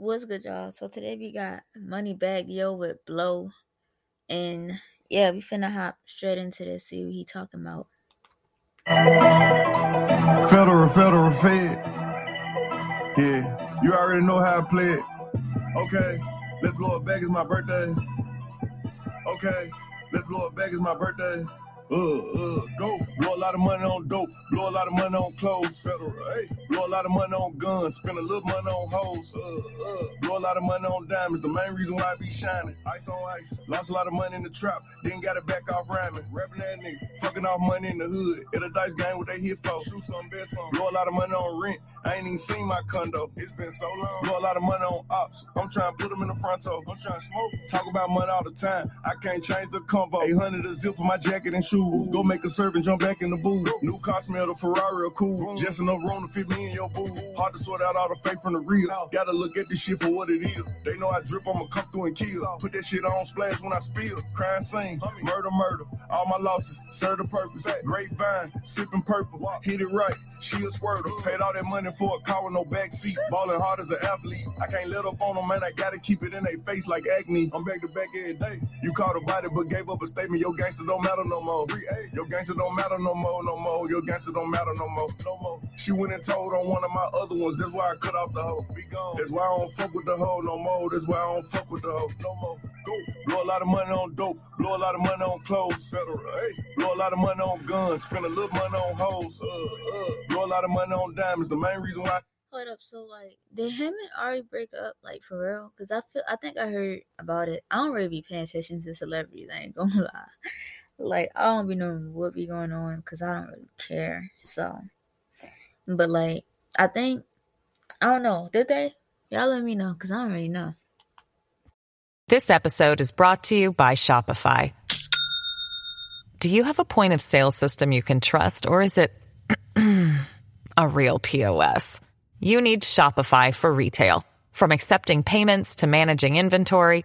What's good, y'all? So today we got Moneybagg Yo with Blow. And yeah, we finna hop straight into this, see what he talking about. Federal, federal, fed. Yeah, you already know how I play it. Okay, let's blow it back. It's my birthday. Okay, let's blow it back. It's my birthday. Uh, uh, go. Blow a lot of money on dope. Blow a lot of money on clothes. Federal, hey. Blow a lot of money on guns. Spend a little money on hoes. Uh, uh. Blow a lot of money on diamonds. The main reason why I be shining. Ice on ice. Lost a lot of money in the trap. Then got it back off rhyming. Rapping that nigga. Fucking off money in the hood. At a dice game, what they hit for. Shoot some, bet some. Blow a lot of money on rent. I ain't even seen my condo. It's been so long. Blow a lot of money on ops. I'm trying to put them in the front door. I'm trying to smoke. Talk about money all the time. I can't change the combo. 800 a zip for my jacket and shoes. Go make a serve and jump back in the booth. New car smell the Ferrari are cool. Just enough room to fit me in your booth. Hard to sort out all the fake from the real. Gotta look at this shit for what it is. They know I drip, I'ma come through and kill. Put that shit on splash when I spill. Crime scene, murder, murder. All my losses serve the purpose. Grapevine, sipping purple. Hit it right, she a squirter. Paid all that money for a car with no back seat. Balling hard as an athlete. I can't let up on them, man. I gotta keep it in their face like acne. I'm back to back every day. You caught a body but gave up a statement. Your gangster don't matter no more. Free A. Your gangster don't matter no more, no more. Your gangster don't matter no more, no more. She went and told on one of my other ones. That's why I cut off the hoe. Be gone. That's why I don't fuck with the hoe no more. That's why I don't fuck with the hoe no more. Go. Blow a lot of money on dope. Blow a lot of money on clothes. Federal. Hey. Blow a lot of money on guns. Spend a little money on hoes. Uh, uh. Blow a lot of money on diamonds. The main reason why. Hold up, so like, did him and Ari break up, like for real? Cause I feel, I think I heard about it. I don't really be paying attention to celebrities. I ain't gonna lie. Like, I don't be knowing what be going on, cause I don't really care. So, but like, I think, I don't know. Did they? Y'all let me know, cause I don't really know. This episode is brought to you by Shopify. Do you have a point of sale system you can trust, or is it a real POS? You need Shopify for retail. From accepting payments to managing inventory,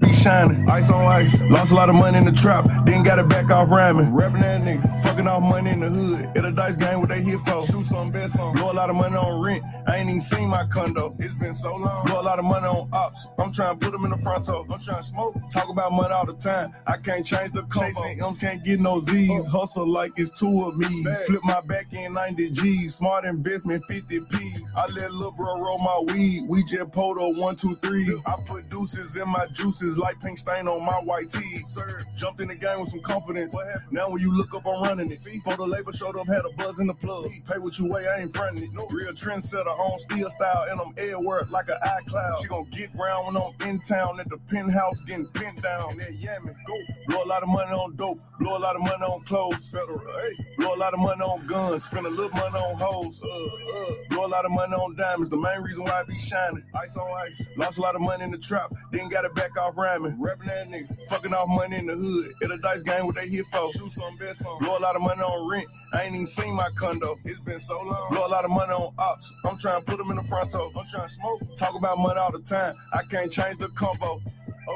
Be shining, ice on ice. Lost a lot of money in the trap, then got it back off rhyming. Rapping that nigga, fucking off money in the hood. At a dice game, what they hit for. Shoot some, bet some. Blow a lot of money on rent. I ain't even seen my condo. It's been so long. Blow a lot of money on ops. I'm trying to put them in the front door. I'm trying to smoke. Talk about money all the time. I can't change the combo. Chasing M's can't get no Z's. Oh. Hustle like it's two of me. Flip my back in 90 G's. Smart investment 50 P's. I let lil' bro roll my weed. We just pulled a one, two, three. I put deuces in my juices like pink stain on my white tee. Sir, jumped in the game with some confidence. Now when you look up, I'm running it. Photo label showed up, had a buzz in the plug. Pay what you weigh, I ain't fronting it. No real trendsetter on steel style, and I'm air work like an iCloud. She gon' get round when I'm in town at the penthouse, getting pinned down. And that go. Blow a lot of money on dope, blow a lot of money on clothes. Federal, hey. Blow a lot of money on guns, spend a little money on hoes. Uh, uh. Blow a lot of money on diamonds. The main reason why I be shining. Ice on ice. Lost a lot of money in the trap, then got it back off rhyming. Rapping that nigga, fucking off money in the hood. At a dice game, what they hit for. Shoot some, bet some. Blow a lot of money on rent. I ain't even seen my condo. It's been so long. Blow a lot of money on ops. I'm trying to put them in the front door. I'm trying to smoke. Talk about money all the time. I can't change the combo.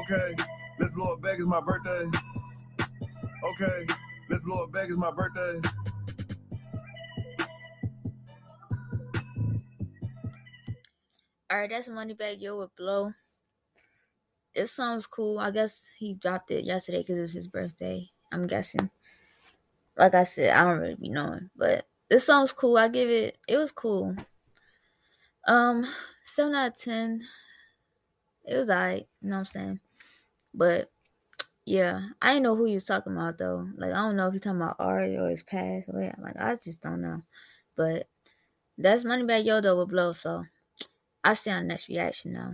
Okay, let's blow it back. It's my birthday. Okay, let's blow it back. It's my birthday. All right, that's Moneybagg Yo with Blow. It sounds cool. I guess he dropped it yesterday because it was his birthday. I'm guessing. Like I said, I don't really be knowing, but this song's cool. I give it. It was cool. Um, seven out of ten. It was alright. You know what I'm saying? But yeah, I didn't know who you was talking about though. Like I don't know if he's talking about Ari or his past. Yeah, like I just don't know. But that's Moneybagg Yo though with Blow. So I'll see the next reaction now.